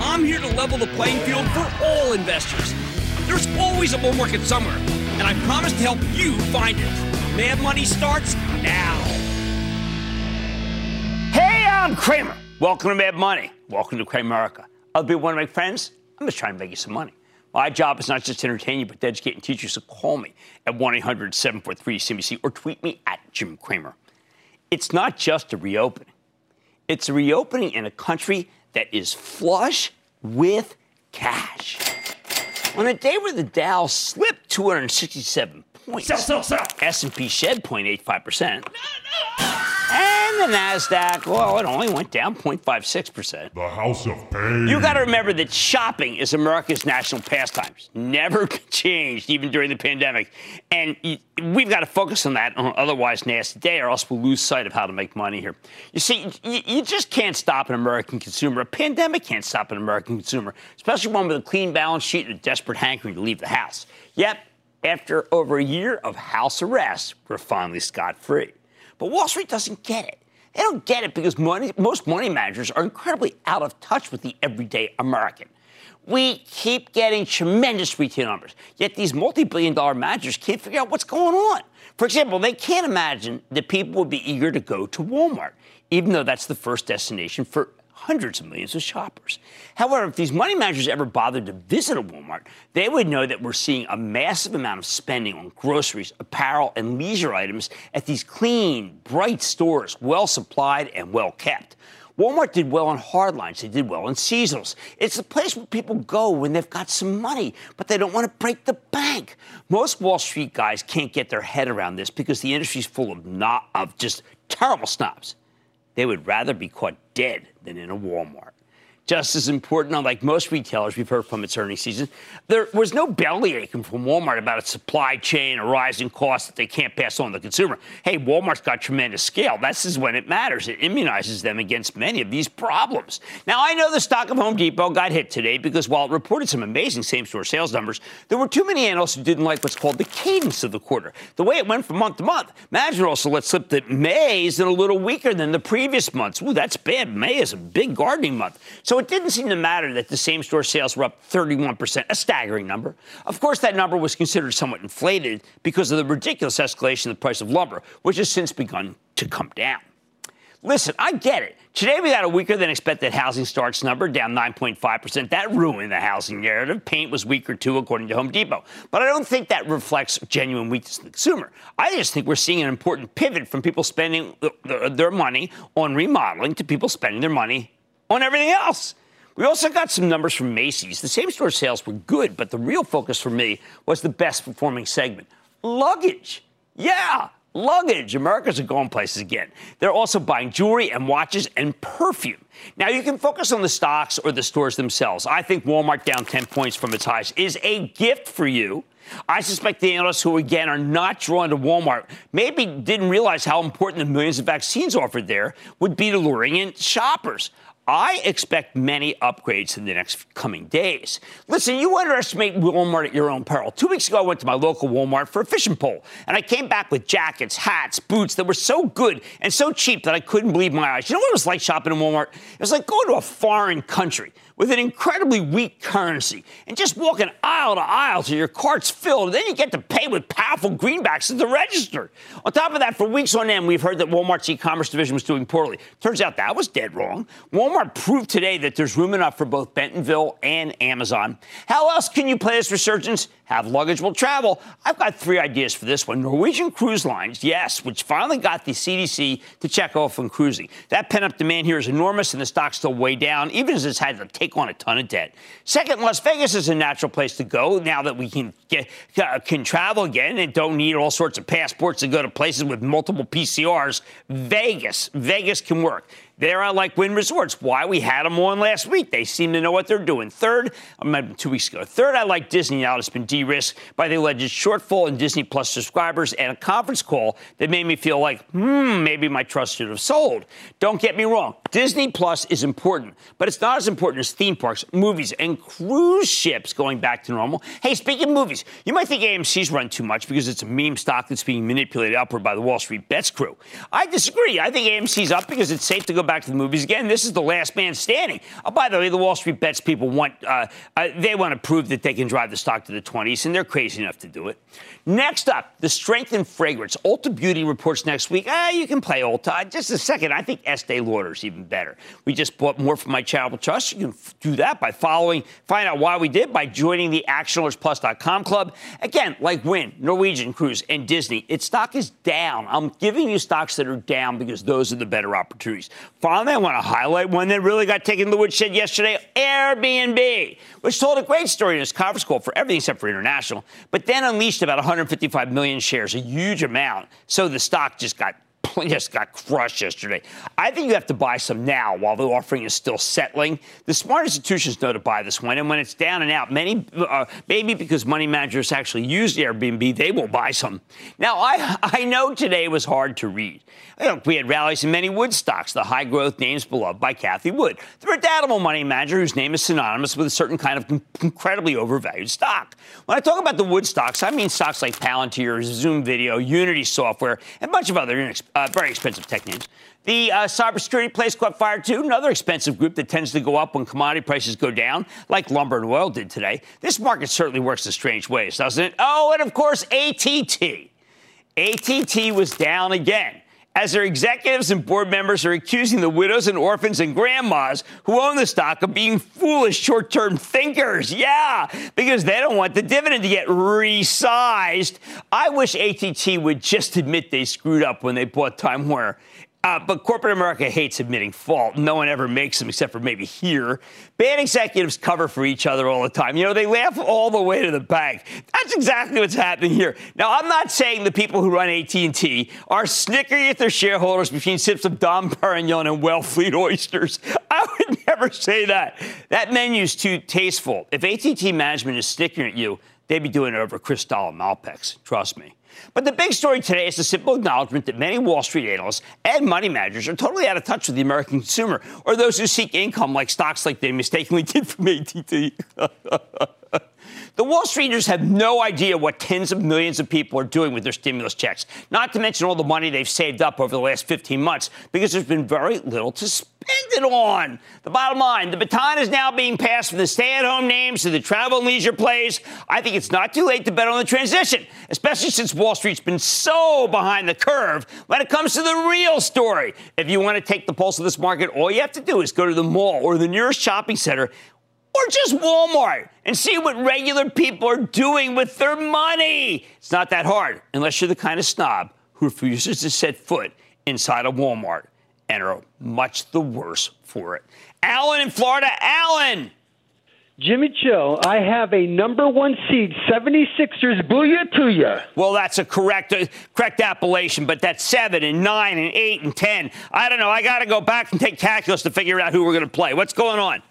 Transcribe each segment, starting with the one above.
I'm here to level the playing field for all investors. There's always a bull market somewhere, and I promise to help you find it. Mad Money starts now. Hey, I'm Cramer. Welcome to Mad Money. Welcome to Cramerica. I'll be one of my friends. I'm just trying to make you some money. My job is not just to entertain you, but to educate and teach you. So call me at 1 800 743 CNBC or tweet me at Jim Cramer. It's not just a reopening, it's a reopening in a country that is flush with cash. On a day where the Dow slipped 267 points, sell, sell, sell. S&P shed 0.85%. And the Nasdaq, well, it only went down 0.56%. The House of Pain. You got to remember that shopping is America's national pastimes. Never changed, even during the pandemic. And we've got to focus on that on an otherwise nasty day, or else we'll lose sight of how to make money here. You see, you just can't stop an American consumer. A pandemic can't stop an American consumer, especially one with a clean balance sheet and a desperate hankering to leave the house. Yep, after over a year of house arrest, we're finally scot free. But Wall Street doesn't get it. They don't get it because money, most money managers are incredibly out of touch with the everyday American. We keep getting tremendous retail numbers, yet these multi billion dollar managers can't figure out what's going on. For example, they can't imagine that people would be eager to go to Walmart, even though that's the first destination for hundreds of millions of shoppers. However, if these money managers ever bothered to visit a Walmart, they would know that we're seeing a massive amount of spending on groceries, apparel, and leisure items at these clean, bright stores, well supplied and well kept. Walmart did well on hardlines. They did well on seasonals. It's the place where people go when they've got some money, but they don't want to break the bank. Most Wall Street guys can't get their head around this because the industry's full of not of just terrible snobs. They would rather be caught dead than in a Walmart. Just as important, unlike most retailers we've heard from its earnings season, there was no belly aching from Walmart about its supply chain or rising costs that they can't pass on to the consumer. Hey, Walmart's got tremendous scale. This is when it matters. It immunizes them against many of these problems. Now, I know the stock of Home Depot got hit today because while it reported some amazing same store sales numbers, there were too many analysts who didn't like what's called the cadence of the quarter, the way it went from month to month. Management also let slip that May is a little weaker than the previous months. Ooh, that's bad. May is a big gardening month. So it didn't seem to matter that the same store sales were up 31%, a staggering number. Of course, that number was considered somewhat inflated because of the ridiculous escalation in the price of lumber, which has since begun to come down. Listen, I get it. Today we got a weaker than expected housing starts number, down 9.5%. That ruined the housing narrative. Paint was weaker too, according to Home Depot. But I don't think that reflects genuine weakness in the consumer. I just think we're seeing an important pivot from people spending uh, their money on remodeling to people spending their money on everything else. We also got some numbers from Macy's. The same store sales were good, but the real focus for me was the best performing segment luggage. Yeah, luggage. Americans are going places again. They're also buying jewelry and watches and perfume. Now, you can focus on the stocks or the stores themselves. I think Walmart down 10 points from its highs is a gift for you. I suspect the analysts who, again, are not drawn to Walmart maybe didn't realize how important the millions of vaccines offered there would be to luring in shoppers. I expect many upgrades in the next coming days. Listen, you underestimate Walmart at your own peril. Two weeks ago, I went to my local Walmart for a fishing pole, and I came back with jackets, hats, boots that were so good and so cheap that I couldn't believe my eyes. You know what it was like shopping in Walmart? It was like going to a foreign country with an incredibly weak currency and just walking aisle to aisle till your cart's filled. And then you get to pay with powerful greenbacks at the register. On top of that, for weeks on end, we've heard that Walmart's e-commerce division was doing poorly. Turns out that was dead wrong. Walmart proved today that there's room enough for both Bentonville and Amazon. How else can you play this resurgence? Have luggage will travel. I've got three ideas for this one. Norwegian Cruise Lines, yes, which finally got the CDC to check off on cruising. That pent up demand here is enormous, and the stock's still way down, even as it's had to take on a ton of debt. Second, Las Vegas is a natural place to go now that we can get uh, can travel again and don't need all sorts of passports to go to places with multiple PCRs. Vegas, Vegas can work. There, I like Wynn Resorts. Why? We had them on last week. They seem to know what they're doing. Third, two weeks ago. Third, I like Disney now. It's been de-risked by the alleged shortfall in Disney Plus subscribers and a conference call that made me feel like, hmm, maybe my trust should have sold. Don't get me wrong. Disney Plus is important, but it's not as important as theme parks, movies, and cruise ships going back to normal. Hey, speaking of movies, you might think AMC's run too much because it's a meme stock that's being manipulated upward by the Wall Street bets crew. I disagree. I think AMC's up because it's safe to go back to the movies again. This is the last man standing. Oh, by the way, the Wall Street bets people want uh, uh, they want to prove that they can drive the stock to the 20s, and they're crazy enough to do it. Next up, the strength in fragrance. Ulta Beauty reports next week. Ah, you can play Ulta. Just a second. I think Estee Lauder is even better. We just bought more from my charitable trust. You can f- do that by following. Find out why we did by joining the ActionAlertsPlus.com club. Again, like Wynn, Norwegian Cruise, and Disney, its stock is down. I'm giving you stocks that are down because those are the better opportunities. Finally, I want to highlight one that really got taken to the woodshed yesterday Airbnb, which told a great story in its conference call for everything except for international, but then unleashed about 155 million shares, a huge amount. So the stock just got just got crushed yesterday. I think you have to buy some now while the offering is still settling. The smart institutions know to buy this one, and when it's down and out, many uh, maybe because money managers actually use Airbnb, they will buy some. Now, I I know today was hard to read. we had rallies in many wood stocks, the high growth names beloved by Cathie Wood, the redoubtable money manager whose name is synonymous with a certain kind of incredibly overvalued stock. When I talk about the wood stocks, I mean stocks like Palantir, Zoom Video, Unity Software, and a bunch of other uh, very expensive tech names. The uh, cybersecurity place caught fire too, another expensive group that tends to go up when commodity prices go down, like lumber and oil did today. This market certainly works in strange ways, doesn't it? Oh, and of course, AT&T. AT&T was down again as their executives and board members are accusing the widows and orphans and grandmas who own the stock of being foolish short term thinkers. Yeah, because they don't want the dividend to get resized. I wish AT&T would just admit they screwed up when they bought Time Warner uh, but corporate America hates admitting fault. No one ever makes them except for maybe here. Bad executives cover for each other all the time. You know, they laugh all the way to the bank. That's exactly what's happening here. Now, I'm not saying the people who run AT&T are snickering at their shareholders between sips of Dom Perignon and Wellfleet oysters. I would never say that. That menu's too tasteful. If AT&T management is snickering at you, they'd be doing it over Cristal and Malpeques. Trust me. But the big story today is the simple acknowledgement that many Wall Street analysts and money managers are totally out of touch with the American consumer or those who seek income like stocks like they mistakenly did from AT&T. The Wall Streeters have no idea what tens of millions of people are doing with their stimulus checks, not to mention all the money they've saved up over the last 15 months, because there's been very little to spend it on. The bottom line the baton is now being passed from the stay at home names to the travel and leisure plays. I think it's not too late to bet on the transition, especially since Wall Street's been so behind the curve when it comes to the real story. If you want to take the pulse of this market, all you have to do is go to the mall or the nearest shopping center or just Walmart and see what regular people are doing with their money. It's not that hard unless you're the kind of snob who refuses to set foot inside a Walmart and are much the worse for it. Alan in Florida, Alan. Jimmy Chill, I have a number one seed, 76ers, booyah to ya. Well, that's a correct uh, correct appellation, but that's seven and nine and eight and ten. I don't know. I got to go back and take calculus to figure out who we're going to play. What's going on?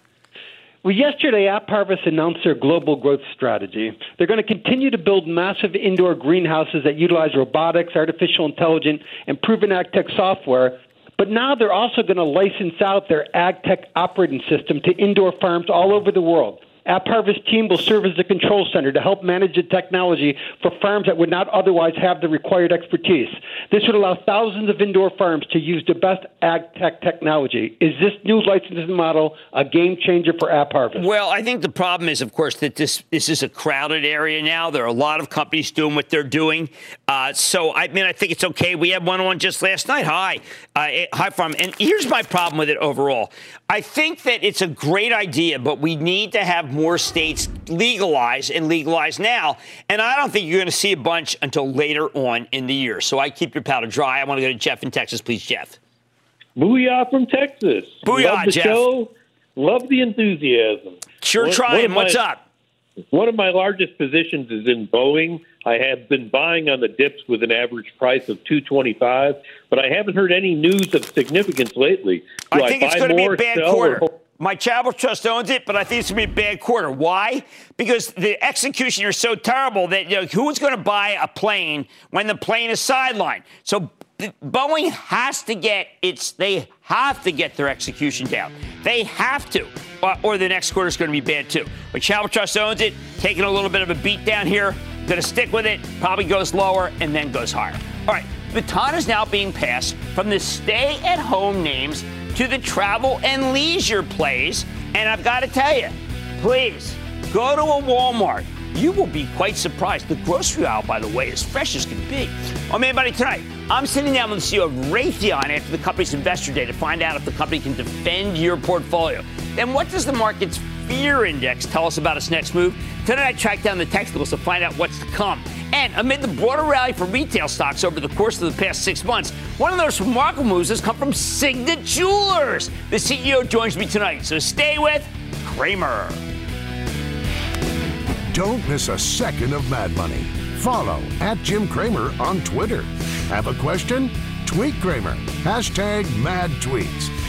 Well, yesterday, AppHarvest announced their global growth strategy. They're going to continue to build massive indoor greenhouses that utilize robotics, artificial intelligence, and proven ag tech software But now they're also going to license out their ag tech operating system to indoor farms all over the world. AppHarvest team will serve as the control center to help manage the technology for farms that would not otherwise have the required expertise. This would allow thousands of indoor farms to use the best ag tech technology. Is this new licensing model a game changer for AppHarvest? Well, I think the problem is, of course, that this this is a crowded area now. There are a lot of companies doing what they're doing. Uh, so, I mean, I think it's okay. We had one on just last night. Hi, uh, hi, farm. And here's my problem with it overall. I think that it's a great idea, but we need to have more states legalize and legalize now. And I don't think you're going to see a bunch until later on in the year. So I keep your powder dry. I want to go to Jeff in Texas, please, Jeff. Booyah from Texas. Booyah, Love the Jeff. Show. Love the enthusiasm. Sure One- trying. one What's up? One of my largest positions is in Boeing. I have been buying on the dips with an average price of 225, but I haven't heard any news of significance lately. Do I think it's buy going to be a bad or quarter. hold? My travel trust owns it, but I think it's going to be a bad quarter. Why? Because the execution is so terrible that you know, who's going to buy a plane when the plane is sidelined? So Boeing has to get its. They have to get their execution down. They have to, or, the next quarter is going to be bad too. But Travel Trust owns it, taking a little bit of a beat down here. Going to stick with it. Probably goes lower and then goes higher. All right. The baton is now being passed from the stay-at-home names to the travel and leisure plays. And I've got to tell you, please go to a Walmart. You will be quite surprised. The grocery aisle, by the way, is fresh as can be. Oh, man, buddy, tonight, I'm sitting down with the CEO of Raytheon after the company's investor day to find out if the company can defend your portfolio. Then what does the market's fear index tell us about its next move? Tonight, I track down the technicals to find out what's to come. And amid the broader rally for retail stocks over the course of the past six months, one of those remarkable moves has come from Signet Jewelers. The CEO joins me tonight, so stay with Cramer. Don't miss a second of Mad Money. Follow at Jim Cramer on Twitter. Have a question? Tweet Cramer. Hashtag mad tweets.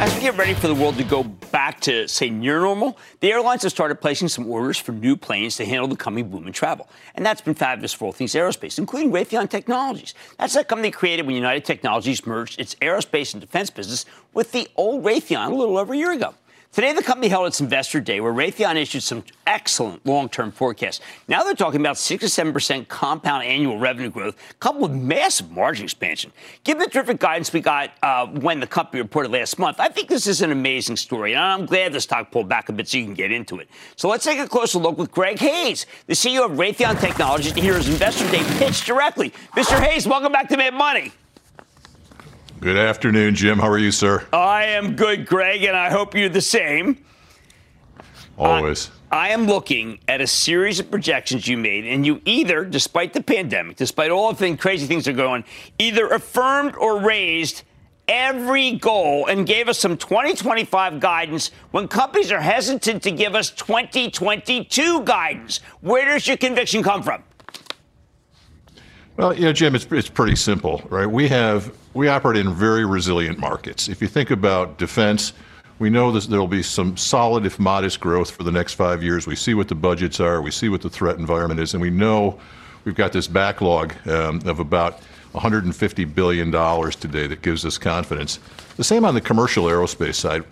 As we get ready for the world to go back to, say, near normal, the airlines have started placing some orders for new planes to handle the coming boom in travel. And that's been fabulous for all things aerospace, including Raytheon Technologies. That's that company created when United Technologies merged its aerospace and defense business with the old Raytheon a little over a year ago. Today, the company held its investor day where Raytheon issued some excellent long term forecasts. Now they're talking about 6 to 7% compound annual revenue growth, coupled with massive margin expansion. Given the terrific guidance we got uh, when the company reported last month, I think this is an amazing story. And I'm glad the stock pulled back a bit so you can get into it. So let's take a closer look with Greg Hayes, the CEO of Raytheon Technologies, to hear his investor day pitch directly. Mr. Hayes, welcome back to Mad Money. Good afternoon, Jim. How are you, sir? I am good, Greg, and I hope you're the same. Always. I, I am looking at a series of projections you made, and you either, despite the pandemic, despite all the crazy things that are going, either affirmed or raised every goal and gave us some 2025 guidance when companies are hesitant to give us 2022 guidance. Where does your conviction come from? Well, you know, Jim, it's, it's pretty simple, right? We have we operate in very resilient markets. If you think about defense, we know that there will be some solid, if modest, growth for the next five years. We see what the budgets are, we see what the threat environment is, and we know we've got this backlog um, of about 150 billion dollars today that gives us confidence. The same on the commercial aerospace side.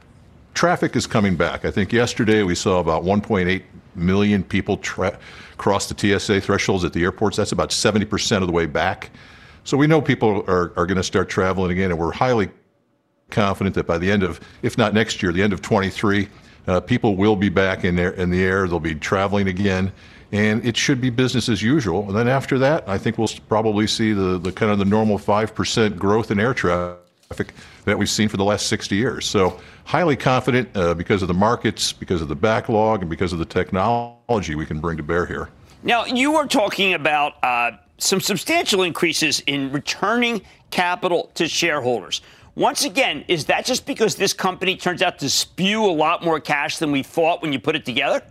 Traffic is coming back. I think yesterday we saw about 1.8 million people tra- cross the TSA thresholds at the airports. That's about 70% of the way back. So we know people are, are going to start traveling again, and we're highly confident that by the end of, if not next year, the end of 23, uh, people will be back in, in the air. They'll be traveling again, and it should be business as usual. And then after that, I think we'll probably see the, the kind of the normal 5% growth in air traffic that we've seen for the last 60 years. So highly confident uh, because of the markets, because of the backlog, and because of the technology we can bring to bear here. Now, you were talking about uh, some substantial increases in returning capital to shareholders. Once again, is that just because this company turns out to spew a lot more cash than we thought when you put it together?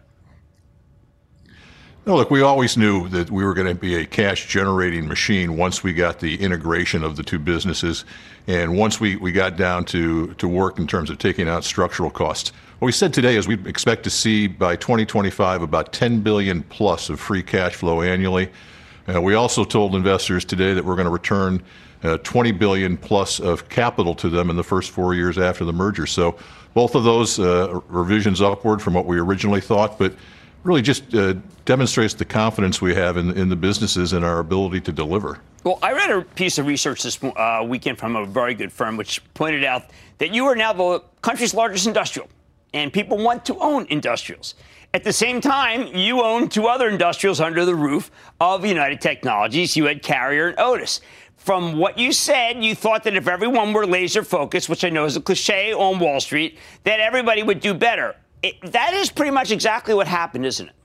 No, look, we always knew that we were going to be a cash generating machine once we got the integration of the two businesses and once we, we got down to, to work in terms of taking out structural costs. What we said today is we expect to see by 2025 about 10 billion plus of free cash flow annually. Uh, we also told investors today that we're going to return uh, 20 billion plus of capital to them in the first four years after the merger. So both of those uh, revisions upward from what we originally thought, but really just uh, demonstrates the confidence we have in, in the businesses and our ability to deliver. Well, I read a piece of research this uh, weekend from a very good firm, which pointed out that you are now the country's largest industrial, and people want to own industrials. At the same time, you own two other industrials under the roof of United Technologies. You had Carrier and Otis. From what you said, you thought that if everyone were laser focused, which I know is a cliche on Wall Street, that everybody would do better. It, that is pretty much exactly what happened, isn't it?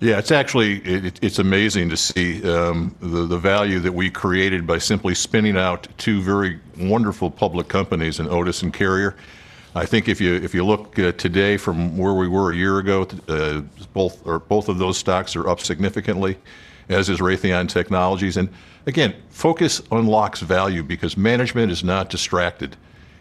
Yeah, it's actually it, it's amazing to see um, the the value that we created by simply spinning out two very wonderful public companies in Otis and Carrier. I think if you if you look uh, today from where we were a year ago, uh, both or both of those stocks are up significantly, as is Raytheon Technologies. And again, focus unlocks value because management is not distracted.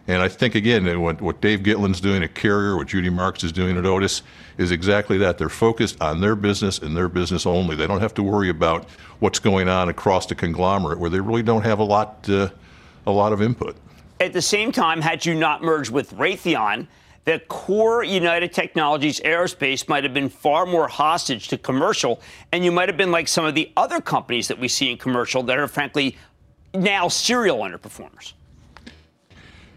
And I think again, what, what Dave Gitlin's doing at Carrier, what Judy Marks is doing at Otis, is exactly that. They're focused on their business and their business only. They don't have to worry about what's going on across the conglomerate, where they really don't have a lot uh, a lot of input. At the same time, had you not merged with Raytheon, the core United Technologies aerospace might have been far more hostage to commercial, and you might have been like some of the other companies that we see in commercial that are frankly now serial underperformers.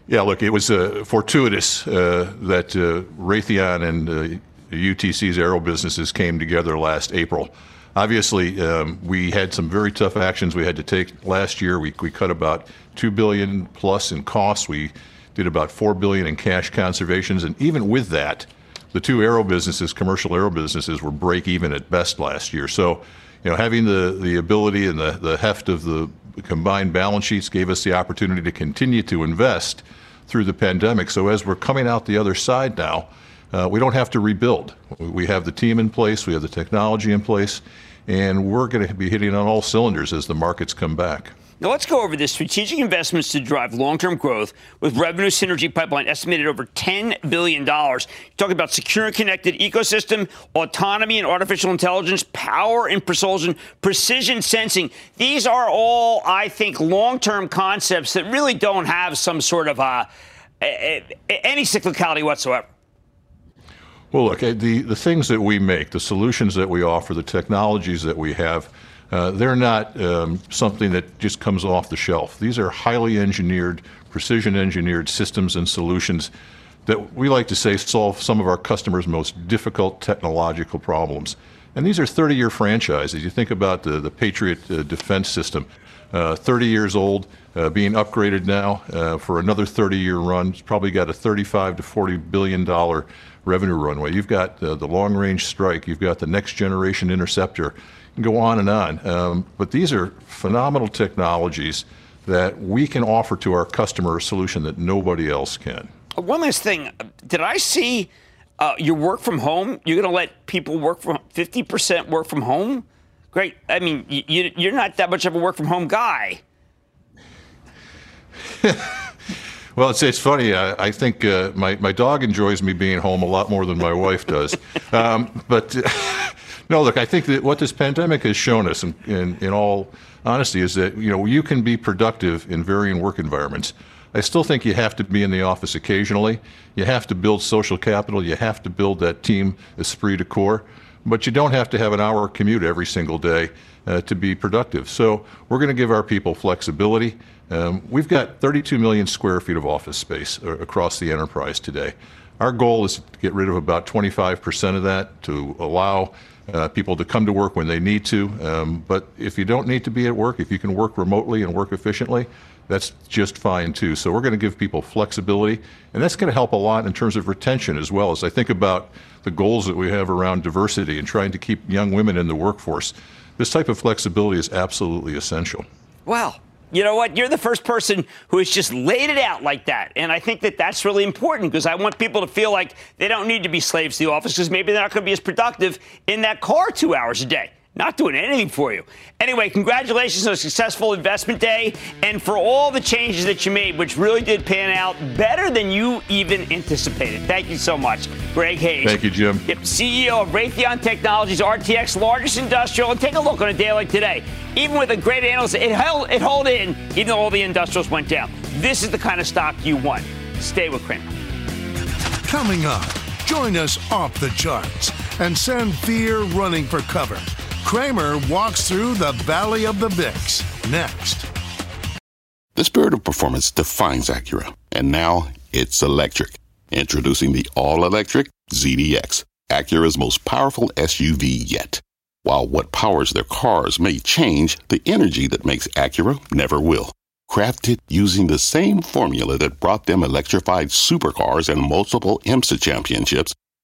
Yeah, look, it was uh, fortuitous uh, that uh, Raytheon and UTC's uh, aero businesses came together last April. Obviously, um, we had some very tough actions we had to take last year. We, we cut about two billion plus in costs. We did about four billion in cash conservations, and even with that, the two aero businesses, commercial aero businesses, were break even at best last year. So, you know, having the the ability and the the heft of the combined balance sheets gave us the opportunity to continue to invest through the pandemic. So as we're coming out the other side now, uh, we don't have to rebuild. We have the team in place, we have the technology in place, and we're going to be hitting on all cylinders as the markets come back. Now let's go over the strategic investments to drive long-term growth with revenue synergy pipeline estimated over $10 billion. Talking about secure and connected ecosystem, autonomy and artificial intelligence, power and precision, precision sensing. These are all, I think, long-term concepts that really don't have some sort of uh, a any cyclicality whatsoever? Well, look, eh, the, the things that we make, the solutions that we offer, the technologies that we have, uh, they're not um, something that just comes off the shelf. These are highly engineered, precision engineered systems and solutions that we like to say solve some of our customers' most difficult technological problems. And these are 30 year franchises. You think about the, the Patriot uh, defense system, uh, 30 years old, uh, being upgraded now uh, for another 30 year run. It's probably got a 35 to 40 billion dollar revenue runway. You've got uh, the long range strike, you've got the next generation interceptor, go on and on. Um, but these are phenomenal technologies that we can offer to our customer a solution that nobody else can. One last thing. Did I see uh, your work from home? You're going to let people work from 50% work from home? Great. I mean, you, you're not that much of a work from home guy. Well, it's, it's funny. I, I think uh, my, my dog enjoys me being home a lot more than my wife does. Um, but no, look, I think that what this pandemic has shown us, in, in, in all honesty, is that you know you can be productive in varying work environments. I still think you have to be in the office occasionally. You have to build social capital. You have to build that team esprit de corps. But you don't have to have an hour commute every single day uh, to be productive. So we're going to give our people flexibility. Um, we've got 32 million square feet of office space uh, across the enterprise today. Our goal is to get rid of about 25% of that to allow uh, people to come to work when they need to. Um, but if you don't need to be at work, if you can work remotely and work efficiently, that's just fine too. So we're going to give people flexibility, and that's going to help a lot in terms of retention as well. As I think about the goals that we have around diversity and trying to keep young women in the workforce, this type of flexibility is absolutely essential. Wow. You know what? You're the first person who has just laid it out like that. And I think that that's really important because I want people to feel like they don't need to be slaves to the office because maybe they're not going to be as productive in that car two hours a day not doing anything for you. Anyway, congratulations on a successful investment day and for all the changes that you made, which really did pan out better than you even anticipated. Thank you so much, Greg Hayes. Thank you, Jim. Yep, CEO of Raytheon Technologies, RTX, largest industrial. And take a look on a day like today. Even with a great analyst, it held, it held in, even though all the industrials went down. This is the kind of stock you want. Stay with Cramer. Coming up, join us off the charts and send fear running for cover Cramer walks through the Valley of the Vix next. The spirit of performance defines Acura, and now it's electric. Introducing the all electric ZDX, Acura's most powerful SUV yet. While what powers their cars may change, the energy that makes Acura never will. Crafted using the same formula that brought them electrified supercars and multiple IMSA championships,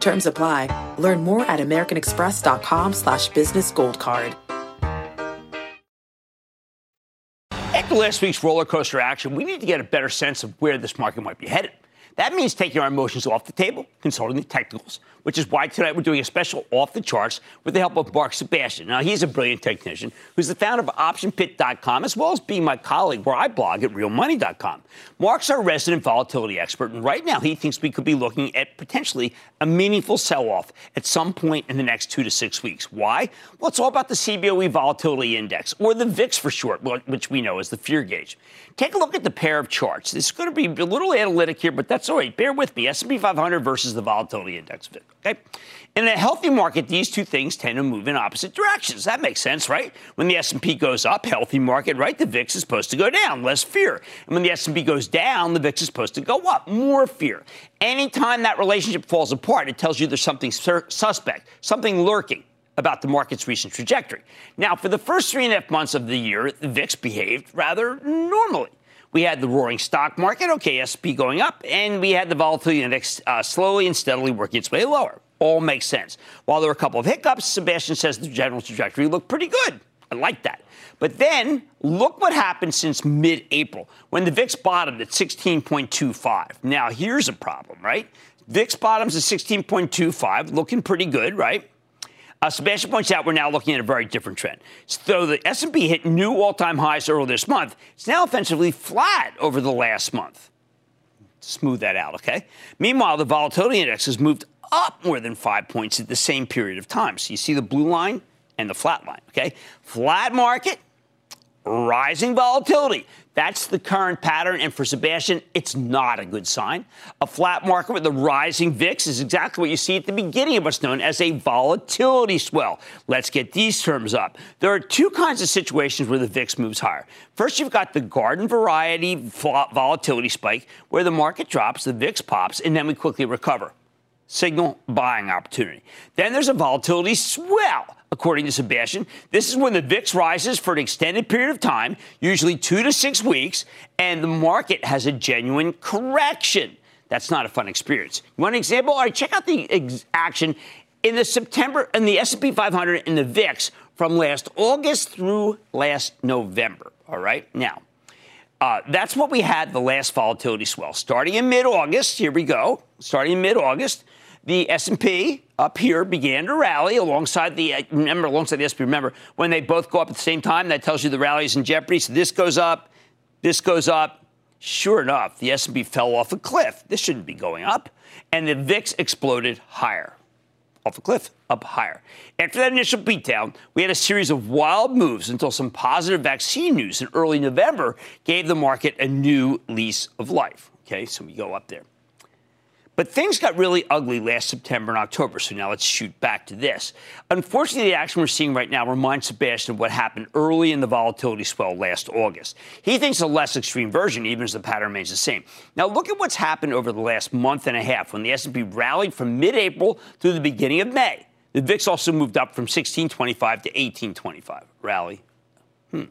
Terms apply. Learn more at americanexpress.com slash business gold card. After last week's roller coaster action, we need to get a better sense of where this market might be headed. That means taking our emotions off the table, consulting the technicals, which is why tonight we're doing a special off the charts with the help of Mark Sebastian. Now, he's a brilliant technician who's the founder of OptionPit.com, as well as being my colleague where I blog at RealMoney.com. Mark's our resident volatility expert, and right now he thinks we could be looking at potentially a meaningful sell off at some point in the next two to six weeks. Why? Well, it's all about the CBOE Volatility Index, or the VIX for short, which we know is the fear gauge. Take a look at the pair of charts. This is going to be a little analytic here, but that's So wait, bear with me. S&P 500 versus the volatility index. VIX, okay. In a healthy market, these two things tend to move in opposite directions. That makes sense, right? When the S&P goes up, healthy market, right? The VIX is supposed to go down, less fear. And when the S&P goes down, the VIX is supposed to go up, more fear. Anytime that relationship falls apart, it tells you there's something suspect, something lurking about the market's recent trajectory. Now, for the first three and a half months of the year, the VIX behaved rather normally. We had the roaring stock market, okay, S&P going up, and we had the volatility index uh, slowly and steadily working its way lower all makes sense. While there were a couple of hiccups, Sebastian says the general trajectory looked pretty good. I like that. But then look what happened since mid April when the VIX bottomed at 16.25. Now, here's a problem, right? VIX bottoms at 16.25, looking pretty good, right? Uh, Sebastian points out we're now looking at a very different trend. So the S&P hit new all-time highs earlier this month. It's now offensively flat over the last month. Smooth that out, okay? Meanwhile, the volatility index has moved up more than five points at the same period of time. So you see the blue line and the flat line, okay? Flat market, rising volatility. That's the current pattern. And for Sebastian, it's not a good sign. A flat market with a rising VIX is exactly what you see at the beginning of what's known as a volatility swell. Let's get these terms up. There are two kinds of situations where the VIX moves higher. First, you've got the garden variety volatility spike where the market drops, the VIX pops, and then we quickly recover signal buying opportunity. Then there's a volatility swell. According to Sebastian, this is when the VIX rises for an extended period of time, usually two to six weeks, and the market has a genuine correction. That's not a fun experience. You want an example? All right, check out the ex- action in the September in the S&P 500 and the VIX from last August through last November. All right, now uh, that's what we had the last volatility swell starting in mid-August. Here we go, starting in mid-August the S&P up here began to rally alongside the uh, remember alongside the S&P. Remember when they both go up at the same time, that tells you the rally is in jeopardy. So this goes up, this goes up. Sure enough, the S&P fell off a cliff. This shouldn't be going up, and the VIX exploded higher, off a cliff, up higher. After that initial beatdown, we had a series of wild moves until some positive vaccine news in early November gave the market a new lease of life. Okay, so we go up there. But things got really ugly last September and October, so now let's shoot back to this. Unfortunately, the action we're seeing right now reminds Sebastian of what happened early in the volatility swell last August. He thinks a less extreme version, even as the pattern remains the same. Now look at what's happened over the last month and a half when the S&P rallied from mid-April through the beginning of May. The VIX also moved up from 1625 to 1825. Rally. Hmm.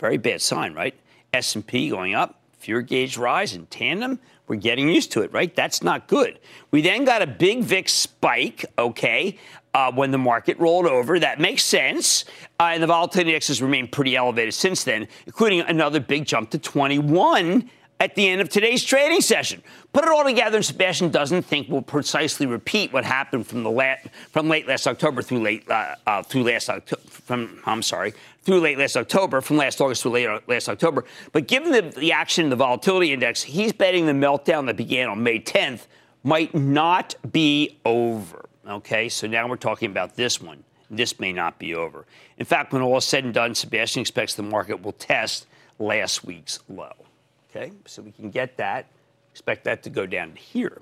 Very bad sign, right? S&P going up, fear gauge rise in tandem we're getting used to it, right? That's not good. We then got a big VIX spike, okay, uh, when the market rolled over. That makes sense. Uh, and the volatility index has remained pretty elevated since then, including another big jump to 21 at the end of today's trading session. Put it all together, and Sebastian doesn't think we'll precisely repeat what happened from the la- from late last October through late uh, uh, through last October. From I'm sorry, through late last October, from last August to late last October. But given the, the action in the volatility index, he's betting the meltdown that began on May 10th might not be over. Okay, so now we're talking about this one. This may not be over. In fact, when all is said and done, Sebastian expects the market will test last week's low. Okay, so we can get that. Expect that to go down here.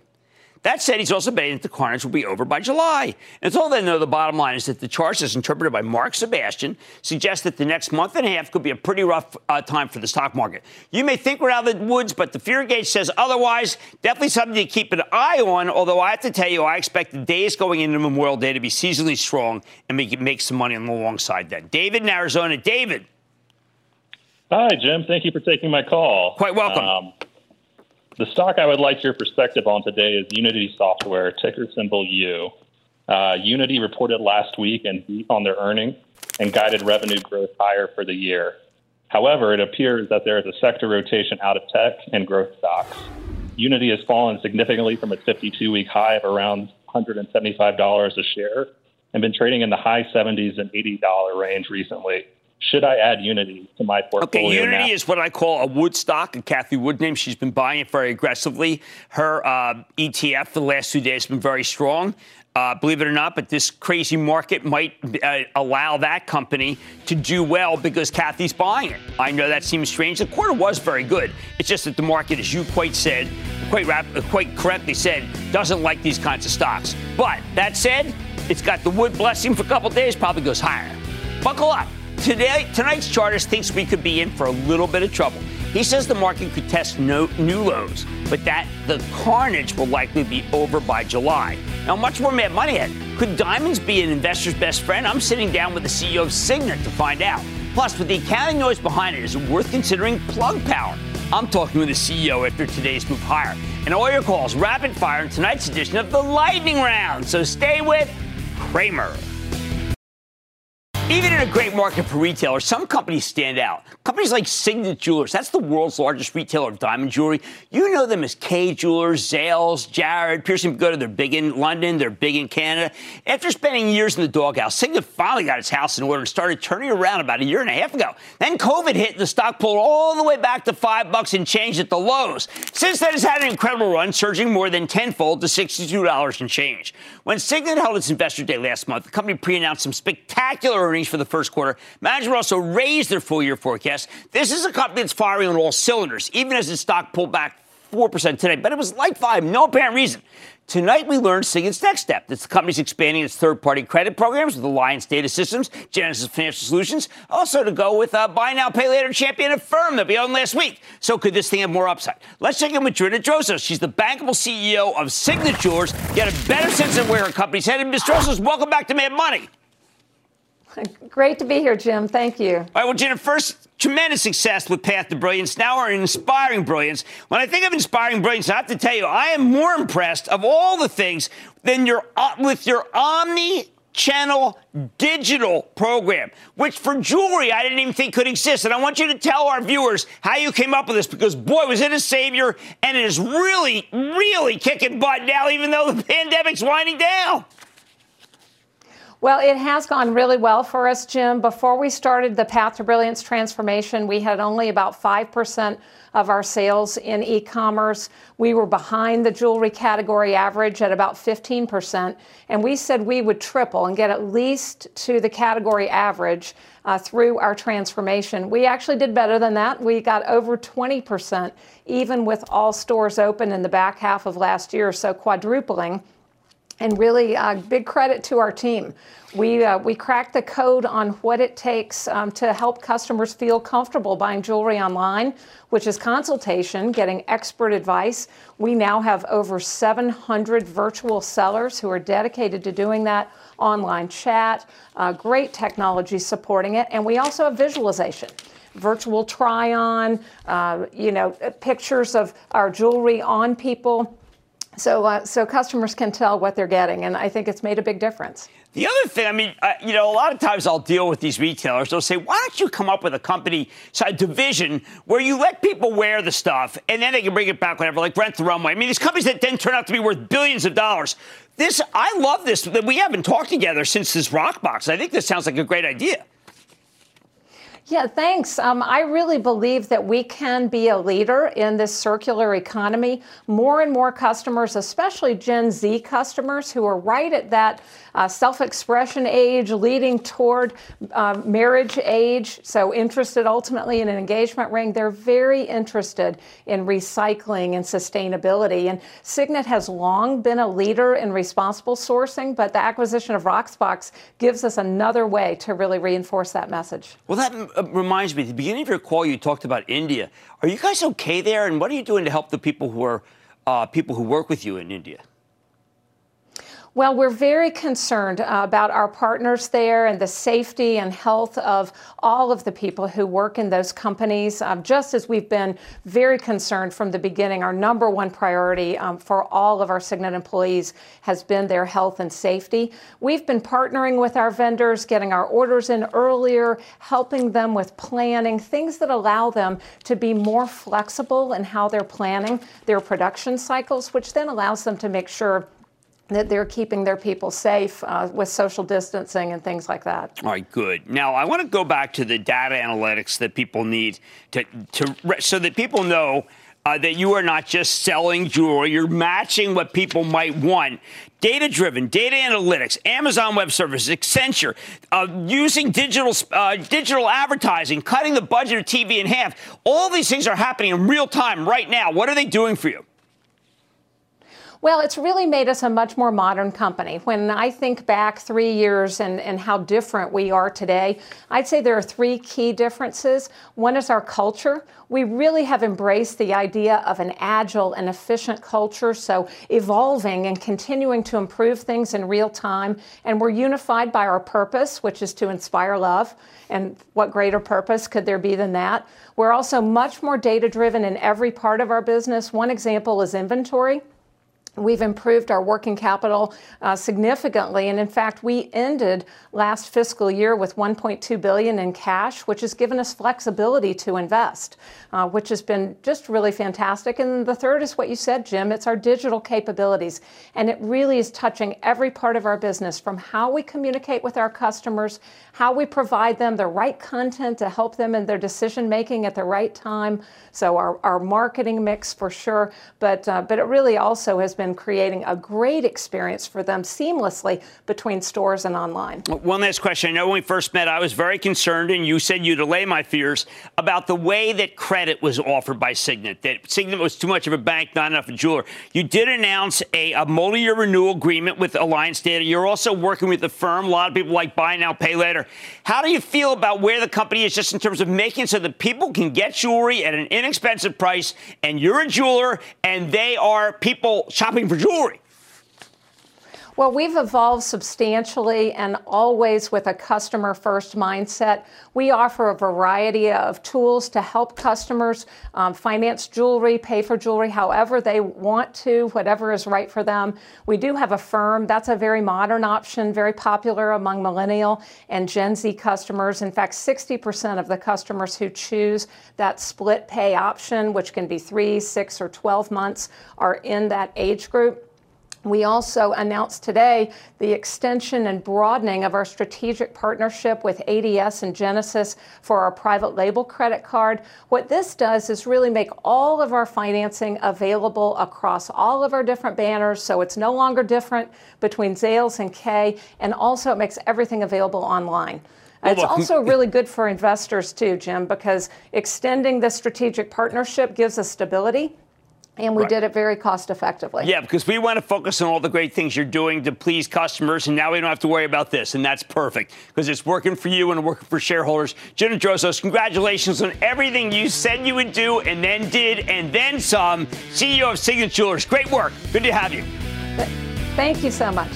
That said, he's also betting that the carnage will be over by July. And all they know the bottom line is that the charts, as interpreted by Mark Sebastian, suggest that the next month and a half could be a pretty rough uh, time for the stock market. You may think we're out of the woods, but the fear gauge says otherwise. Definitely something to keep an eye on, although I have to tell you, I expect the days going into Memorial Day to be seasonally strong and make, make some money on the long side then. David in Arizona. David. Hi, Jim. Thank you for taking my call. Quite welcome. Um, the stock I would like your perspective on today is Unity Software, ticker symbol U. Uh, Unity reported last week and beat on their earnings and guided revenue growth higher for the year. However, it appears that there is a sector rotation out of tech and growth stocks. Unity has fallen significantly from its 52 week high of around $175 a share and been trading in the high 70s and $80 range recently. Should I add Unity to my portfolio? Okay, Unity now? is what I call a Wood stock, a Cathie Wood name. She's been buying it very aggressively. Her uh, ETF for the last two days has been very strong. Uh, believe it or not, but this crazy market might uh, allow that company to do well because Cathie's buying it. I know that seems strange. The quarter was very good. It's just that the market, as you quite said, quite rap- quite correctly said, doesn't like these kinds of stocks. But that said, it's got the wood blessing for a couple days, probably goes higher. Buckle up. Today, tonight's chartist thinks we could be in for a little bit of trouble. He says the market could test no, new lows, but that the carnage will likely be over by July. Now, much more Mad Money ahead. Could diamonds be an investor's best friend? I'm sitting down with the CEO of Signet to find out. Plus, with the accounting noise behind it, is it worth considering plug power? I'm talking with the CEO after today's move higher. And all your calls rapid fire in tonight's edition of the Lightning Round. So stay with Cramer. Even in a great market for retailers, some companies stand out. Companies like Signet Jewelers, that's the world's largest retailer of diamond jewelry. You know them as Kay Jewelers, Zales, Jared, Piercing Pagoda. They're big in London, they're big in Canada. After spending years in the doghouse, Signet finally got its house in order and started turning around about a year and a half ago. Then COVID hit the stock pulled all the way back to five bucks and changed at the lows. Since then, it's had an incredible run, surging more than tenfold to $62 and change. When Signet held its investor day last month, the company pre-announced some spectacular earnings for the first quarter. Management also raised their full year forecast. This is a company that's firing on all cylinders, even as its stock pulled back 4% today. But it was like five, no apparent reason. Tonight, we learned Signet's next step. That the company's expanding its third-party credit programs with Alliance Data Systems, Genesis Financial Solutions, also to go with uh, buy now, pay later champion Affirm that we owned last week. So could this thing have more upside? Let's check in with Gina Drosos. She's the bankable CEO of Signatures. Get a better sense of where her company's headed. Ms. Drosos, welcome back to Mad Money. Great to be here, Jim. Thank you. All right, well, Gina, first, tremendous success with Path to Brilliance. Now we're in Inspiring Brilliance. When I think of Inspiring Brilliance, I have to tell you, I am more impressed of all the things than your uh, with your Omni channel digital program, which for jewelry I didn't even think could exist. And I want you to tell our viewers how you came up with this because, boy, was it a savior and it is really, really kicking butt now, even though the pandemic's winding down. Well, it has gone really well for us, Jim. Before we started the Path to Brilliance transformation, we had only about 5% of our sales in e commerce. We were behind the jewelry category average at about 15%. And we said we would triple and get at least to the category average uh, through our transformation. We actually did better than that. We got over 20%, even with all stores open in the back half of last year, so quadrupling and really uh, big credit to our team. We, uh, we cracked the code on what it takes um, to help customers feel comfortable buying jewelry online, which is consultation, getting expert advice. We now have over 700 virtual sellers who are dedicated to doing that online chat, uh, great technology supporting it, and we also have visualization virtual try on, uh, you know, pictures of our jewelry on people so, uh, so customers can tell what they're getting, and I think it's made a big difference. The other thing, I mean, you know, a lot of times I'll deal with these retailers. They'll say, "Why don't you come up with a company side division where you let people wear the stuff and then they can bring it back whenever, like rent the runway?" I mean, these companies that then turn out to be worth billions of dollars. This, I love this. That we haven't talked together since this Rocksbox. I think this sounds like a great idea. Yeah, thanks. Um, I really believe that we can be a leader in this circular economy. More and more customers, especially Gen Z customers who are right at that uh, self expression age, leading toward uh, marriage age, so interested ultimately in an engagement ring, they're very interested in recycling and sustainability. And Signet has long been a leader in responsible sourcing, but the acquisition of Rocksbox gives us another way to really reinforce that message. Well, that reminds me, at the beginning of your call, you talked about India. Are you guys okay there? And what are you doing to help the people who are uh, people who work with you in India? Well, we're very concerned uh, about our partners there and the safety and health of all of the people who work in those companies, um, just as we've been very concerned from the beginning. Our number one priority um, for all of our Signet employees has been their health and safety. We've been partnering with our vendors, getting our orders in earlier, helping them with planning, things that allow them to be more flexible in how they're planning their production cycles, which then allows them to make sure that they're keeping their people safe uh, with social distancing and things like that. All right, good. Now I want to go back to the data analytics that people need to, to so that people know uh, that you are not just selling jewelry, you're matching what people might want. Data driven, data analytics, Amazon Web Services, Accenture, uh, using digital, uh, digital advertising, cutting the budget of TV in half. All these things are happening in real time right now. What are they doing for you? Well, it's really made us a much more modern company. When I think back three years and, and how different we are today, I'd say there are three key differences. One is our culture. We really have embraced the idea of an agile and efficient culture, so evolving and continuing to improve things in real time. And we're unified by our purpose, which is to inspire love. And what greater purpose could there be than that? We're also much more data driven in every part of our business. One example is inventory. We've improved our working capital uh, significantly, and in fact, we ended last fiscal year with 1.2 billion in cash, which has given us flexibility to invest, uh, which has been just really fantastic. And the third is what you said, Jim. It's our digital capabilities, and it really is touching every part of our business, from how we communicate with our customers, how we provide them the right content to help them in their decision making at the right time. So our, our marketing mix for sure, but uh, but it really also has been creating a great experience for them seamlessly between stores and online. One last question. I know when we first met, I was very concerned, and you said you'd allay my fears about the way that credit was offered by Signet. That Signet was too much of a bank, not enough of a jeweler. You did announce a, a multi-year renewal agreement with Alliance Data. You're also working with the firm. A lot of people like buy now, pay later. How do you feel about where the company is just in terms of making so that people can get jewelry at an inexpensive price and you're a jeweler and they are people shopping for jewelry? Well, we've evolved substantially and always with a customer first mindset. We offer a variety of tools to help customers um, finance jewelry, pay for jewelry however they want to, whatever is right for them. We do have Affirm, That's a very modern option, very popular among millennial and Gen Z customers. In fact, 60% of the customers who choose that split pay option, which can be three, six, or 12 months, are in that age group. We also announced today the extension and broadening of our strategic partnership with ADS and Genesis for our private label credit card. What this does is really make all of our financing available across all of our different banners, so it's no longer different between Zales and Kay, and also it makes everything available online. It's also really good for investors too, Jim, because extending the strategic partnership gives us stability and we right. did it very cost effectively. Yeah, because we want to focus on all the great things you're doing to please customers, and now we don't have to worry about this, and that's perfect because it's working for you and working for shareholders. Gina Drosos, congratulations on everything you said you would do and then did, and then some. CEO of Signet Jewelers, great work. Good to have you. Thank you so much.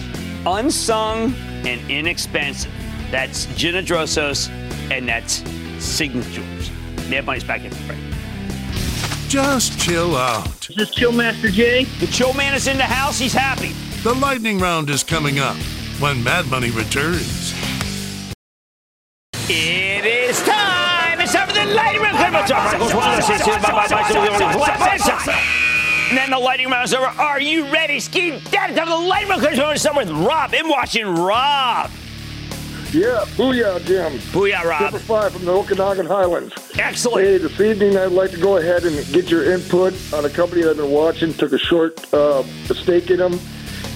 Unsung and inexpensive. That's Gina Drosos, and that's Signet Jewelers. Money's back in. Right. Just chill out. Is this Chill Master Jay? The Chill Man is in the house. He's happy. The lightning round is coming up when Mad Money returns. It is time. It's time for the lightning round. And then the lightning round is over. Are you ready, Ski? Dad, time the lightning round. We're start with Rob in Washington. Rob. Yeah, booyah, Jim. Booyah, Rob. Number five from the Okanagan Highlands. Excellent. Hey, this evening I'd like to go ahead and get your input on a company I've been watching. Took a short uh, stake in them,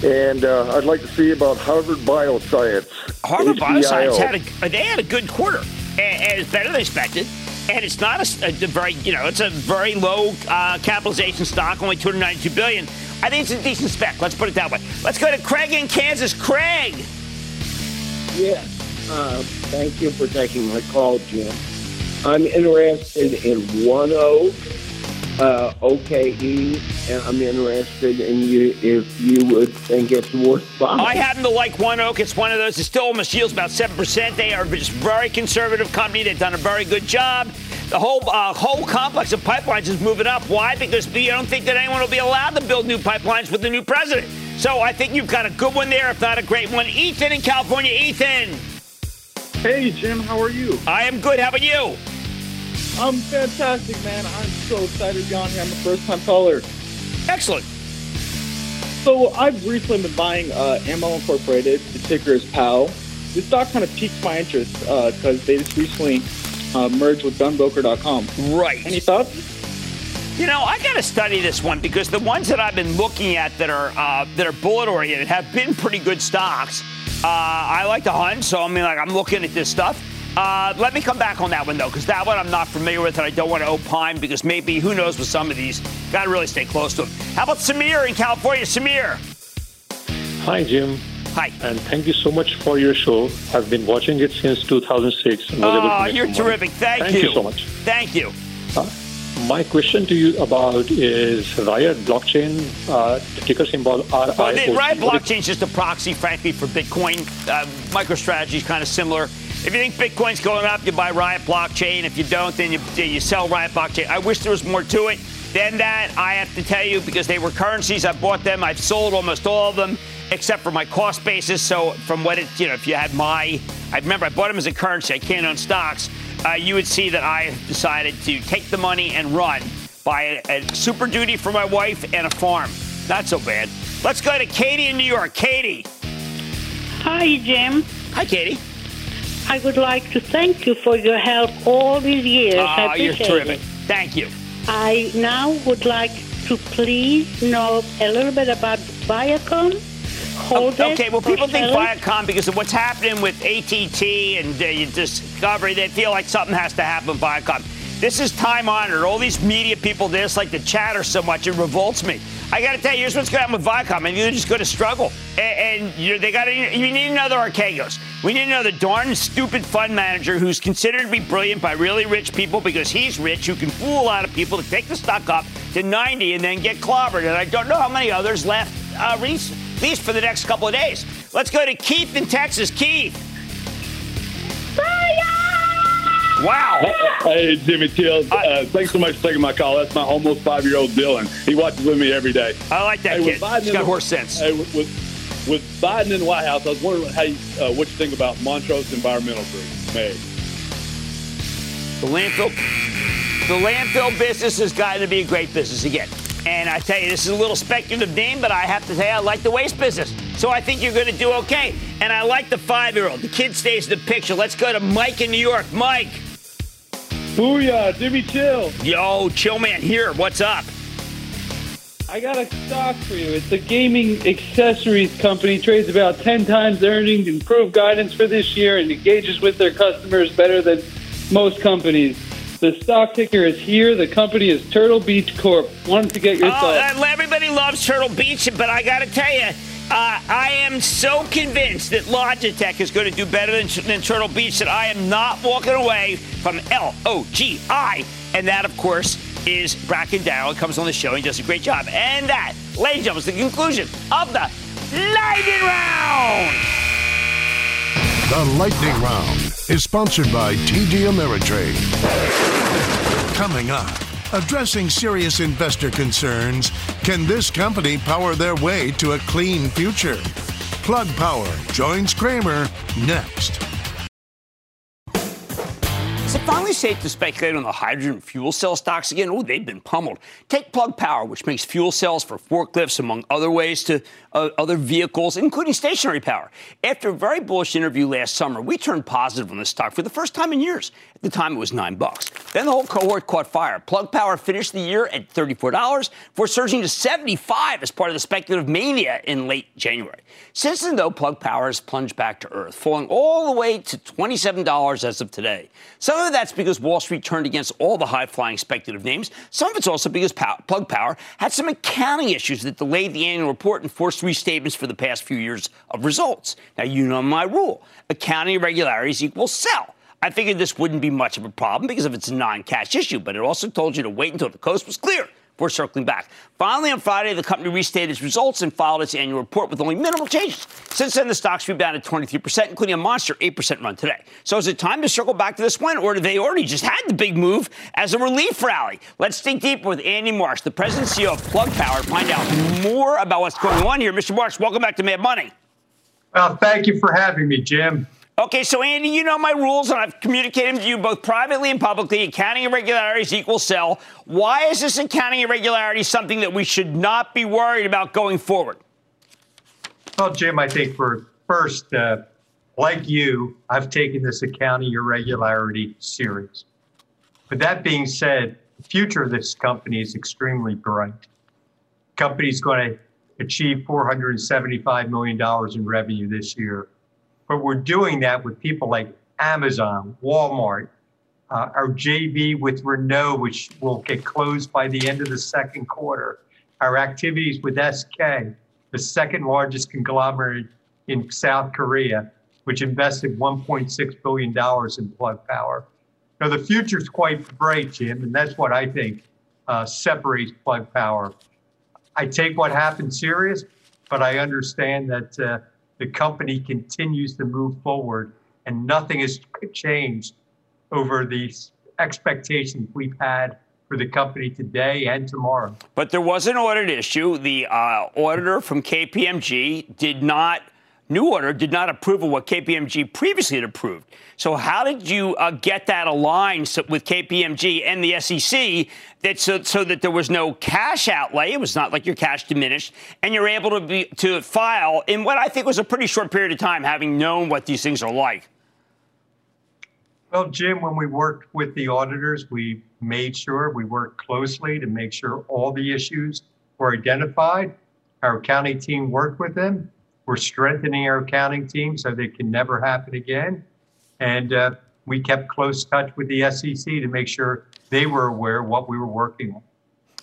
and uh, I'd like to see about Harvard Bioscience. Harvard HBIO. Bioscience had a they had a good quarter, and, and it's better than expected. And it's not a, a, very, you know, it's a very low uh, capitalization stock, only 292 billion. I think it's a decent spec. Let's put it that way. Let's go to Craig in Kansas. Craig. Yeah. Uh, thank you for taking my call, Jim. I'm interested in ONEOK, uh, OKE, and I'm interested in you if you would think it's worth buying. I happen to like ONEOK. It's one of those. It still almost yields about seven percent. They are just very conservative company. They've done a very good job. The whole uh, whole complex of pipelines is moving up. Why? Because we don't think that anyone will be allowed to build new pipelines with the new president. So I think you've got a good one there, if not a great one. Ethan in California. Ethan. Hey, Jim, how are you? I am good. How about you? I'm fantastic, man. I'm so excited to be on here. I'm a first time caller. Excellent. So I've recently been buying uh, Ammo Incorporated. The ticker is POW. This stock kind of piqued my interest because uh, they just recently uh, merged with GunBroker.com. Right. Any thoughts? You know, I got to study this one because the ones that I've been looking at that are uh, that are bullet oriented have been pretty good stocks. Uh, I like to hunt, so I mean, like I'm looking at this stuff. Uh, let me come back on that one though, because that one I'm not familiar with, and I don't want to opine because maybe who knows with some of these. Got to really stay close to them. How about Samir in California? Samir. Hi, Jim. Hi. And thank you so much for your show. I've been watching it since 2006. And was able to Oh, you're terrific. Thank, thank you. so much. Thank you. Uh, my question to you about is Riot blockchain, uh, ticker symbol RIOT. Well, the Riot blockchain is just a proxy, frankly, for Bitcoin. Uh, MicroStrategy is kind of similar. If you think Bitcoin's going up, you buy Riot blockchain. If you don't, then you, you sell Riot blockchain. I wish there was more to it than that. I have to tell you, because they were currencies, I bought them. I've sold almost all of them, except for my cost basis. So from what it, you know, if you had my, I remember I bought them as a currency. I can't own stocks. Uh, you would see that I decided to take the money and run, buy a, a super duty for my wife and a farm. Not so bad. Let's go to Katie in New York. Katie. Hi, Jim. Hi, Katie. I would like to thank you for your help all these years. I Oh, you're appreciate terrific. it. Thank you. I now would like to please know a little bit about Viacom. Hold it Okay, well, people think. Viacom because of what's happening with AT&T and uh, Discovery. They feel like something has to happen with Viacom. This is time honored. All these media people, they just like to chatter so much, it revolts me. I got to tell you, here's what's going on with Viacom, and you're just going to struggle. And, and you they got to. You need another Archegos. We need another darn stupid fund manager who's considered to be brilliant by really rich people because he's rich, who can fool a lot of people to take the stock up to 90 and then get clobbered. And I don't know how many others left, uh, at least for the next couple of days. Let's go to Keith in Texas. Keith. Wow. Hey, Jimmy Chill. Uh, thanks so much for taking my call. That's my almost five year old Dylan. He watches with me every day. I like that hey, kid. Biden He's in got the- horse sense. Hey, with, with, with Biden in the White House, I was wondering how you, uh, what you think about Montrose Environmental Group. May. The landfill, the landfill business has gotten to be a great business again. And I tell you, this is a little speculative name, but I have to say I like the waste business. So I think you're going to do okay. And I like the five-year-old. The kid stays in the picture. Let's go to Mike in New York. Mike. Booyah, Jimmy Chill. Yo, chill man here. What's up? I got a stock for you. It's a gaming accessories company, trades about 10 times earnings, improved guidance for this year, and engages with their customers better than most companies. The stock ticker is here. The company is Turtle Beach Corp. Wanted to get your Oh, thoughts. uh, everybody loves Turtle Beach, but I got to tell you, uh, I am so convinced that Logitech is going to do better than, than Turtle Beach that I am not walking away from L O G I. And that, of course, is Bracken Darrell. Comes on the show. He does a great job. And that, ladies and gentlemen, is the conclusion of the Lightning Round. The Lightning Round is sponsored by TD Ameritrade. Coming up, addressing serious investor concerns, can this company power their way to a clean future? Plug Power joins Cramer next. Is it finally safe to speculate on the hydrogen fuel cell stocks again? Oh, they've been pummeled. Take Plug Power, which makes fuel cells for forklifts, among other ways, to uh, other vehicles, including stationary power. After a very bullish interview last summer, we turned positive on this stock for the first time in years. The time, it was nine bucks. Then the whole cohort caught fire. Plug Power finished the year at $34 before surging to 75 as part of the speculative mania in late January. Since then, though, Plug Power has plunged back to earth, falling all the way to $27 as of today. Some of that's because Wall Street turned against all the high-flying speculative names. Some of it's also because Pow- Plug Power had some accounting issues that delayed the annual report and forced restatements for the past few years of results. Now, you know my rule. Accounting irregularities equals sell. I figured this wouldn't be much of a problem because of its non-cash issue, but it also told you to wait until the coast was clear before circling back. Finally, on Friday, the company restated its results and filed its annual report with only minimal changes. Since then, the stock's rebounded 23%, including a monster 8% run today. So is it time to circle back to this one, or did they already just had the big move as a relief rally? Let's dig deeper with Andy Marsh, the president and CEO of Plug Power, to find out more about what's going on here. Mr. Marsh, welcome back to Mad Money. Well, thank you for having me, Jim. Okay, so Andy, you know my rules, and I've communicated them to you both privately and publicly. Accounting irregularities equal sell. Why is this accounting irregularity something that we should not be worried about going forward? Well, Jim, I think for first, uh, like you, I've taken this accounting irregularity serious. But that being said, the future of this company is extremely bright. The company's going to achieve $475 million in revenue this year. But we're doing that with people like Amazon, Walmart, uh, our JV with Renault, which will get closed by the end of the second quarter, our activities with SK, the second largest conglomerate in South Korea, which invested $1.6 billion in Plug Power. Now, the future is quite bright, Jim, and that's what I think uh, separates Plug Power. I take what happened serious, but I understand that uh, the company continues to move forward and nothing has changed over the expectations we've had for the company today and tomorrow. But there was an audit issue. The uh, auditor from KPMG did not new order did not approve of what KPMG previously had approved. So how did you uh, get that aligned so, with KPMG and the SEC that so, so, that there was no cash outlay? It was not like your cash diminished, and you're able to be to file in what I think was a pretty short period of time, having known what these things are like. Well, Jim, when we worked with the auditors, we made sure we worked closely to make sure all the issues were identified. Our county team worked with them we're strengthening our accounting team so they can never happen again. And uh, we kept close touch with the SEC to make sure they were aware of what we were working on.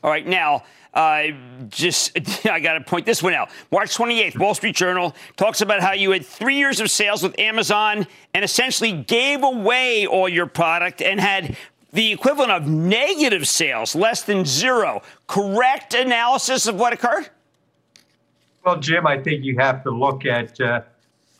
All right, now, uh, just I got to point this one out. March 28th, Wall Street Journal talks about how you had three years of sales with Amazon and essentially gave away all your product and had the equivalent of negative sales, less than zero. Correct analysis of what occurred? Well, Jim, I think you have to look at. Uh,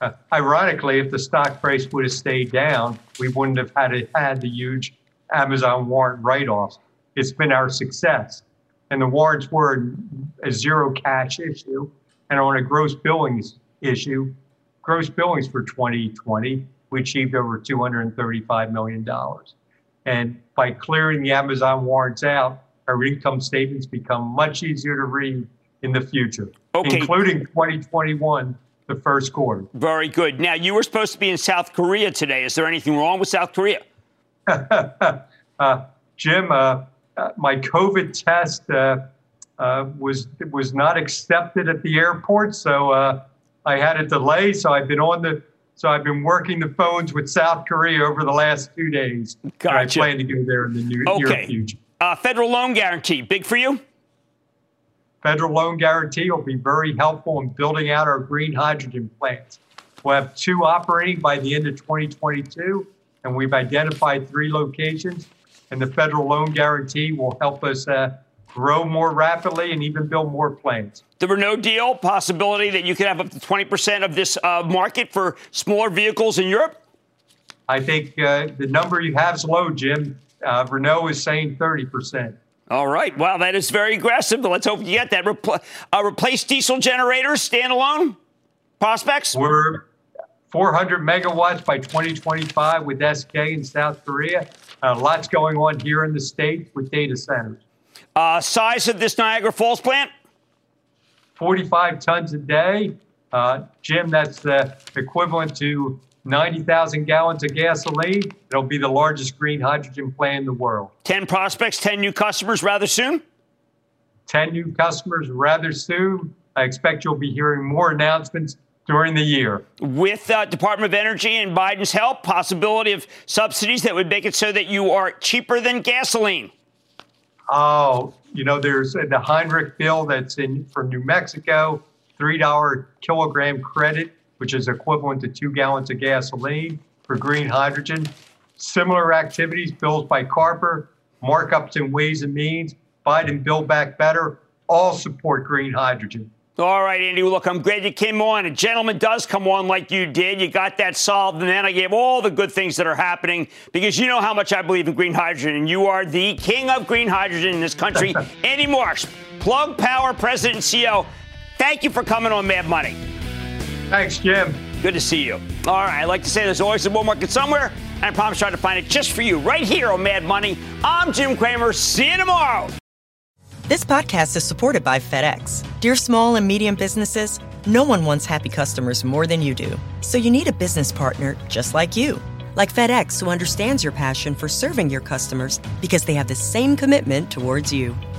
uh, ironically, if the stock price would have stayed down, we wouldn't have had it, had the huge Amazon warrant write-offs. It's been our success, and the warrants were a zero cash issue, and on a gross billings issue, gross billings for 2020, we achieved over 235 million dollars. And by clearing the Amazon warrants out, our income statements become much easier to read in the future, okay. including 2021, the first quarter. Very good. Now, you were supposed to be in South Korea today. Is there anything wrong with South Korea? uh, Jim, uh, uh, my COVID test uh, uh, was was not accepted at the airport, so uh, I had a delay. So I've been on the so I've been working the phones with South Korea over the last two days. Gotcha. I plan to go there in the near, okay. near future. federal loan guarantee, big for you? Federal loan guarantee will be very helpful in building out our green hydrogen plants. We'll have two operating by the end of 2022, and we've identified three locations. And the federal loan guarantee will help us uh, grow more rapidly and even build more plants. The Renault deal, possibility that you could have up to 20% of this uh, market for smaller vehicles in Europe? I think uh, the number you have is low, Jim. Uh, Renault is saying 30%. All right. Well, that is very aggressive, but let's hope you get that. Repl- uh, replace diesel generators, standalone prospects? We're 400 megawatts by 2025 with SK in South Korea. Uh, lots going on here in the States with data centers. Uh, size of this Niagara Falls plant? 45 tons a day. Uh, Jim, that's the equivalent to 90,000 gallons of gasoline. It'll be the largest green hydrogen plant in the world. 10 prospects, 10 new customers rather soon? 10 new customers rather soon. I expect you'll be hearing more announcements during the year. With uh, Department of Energy and Biden's help, possibility of subsidies that would make it so that you are cheaper than gasoline. Oh, you know, there's the Heinrich bill that's in from New Mexico, $3 kilogram credit which is equivalent to two gallons of gasoline for green hydrogen. Similar activities, bills by Carper, markups in Ways and Means, Biden Build Back Better, all support green hydrogen. All right, Andy. Look, I'm glad you came on. A gentleman does come on like you did. You got that solved, and then I gave all the good things that are happening because you know how much I believe in green hydrogen, and you are the king of green hydrogen in this country. Andy Marsh, Plug Power President and CEO. Thank you for coming on Mad Money. Thanks, Jim. Good to see you. All right, I like to say there's always a bull market somewhere, and I promise to try to find it just for you right here on Mad Money. I'm Jim Cramer. See you tomorrow. This podcast is supported by FedEx. Dear small and medium businesses, No one wants happy customers more than you do. So you need a business partner just like you. Like FedEx, who understands your passion for serving your customers because they have the same commitment towards you.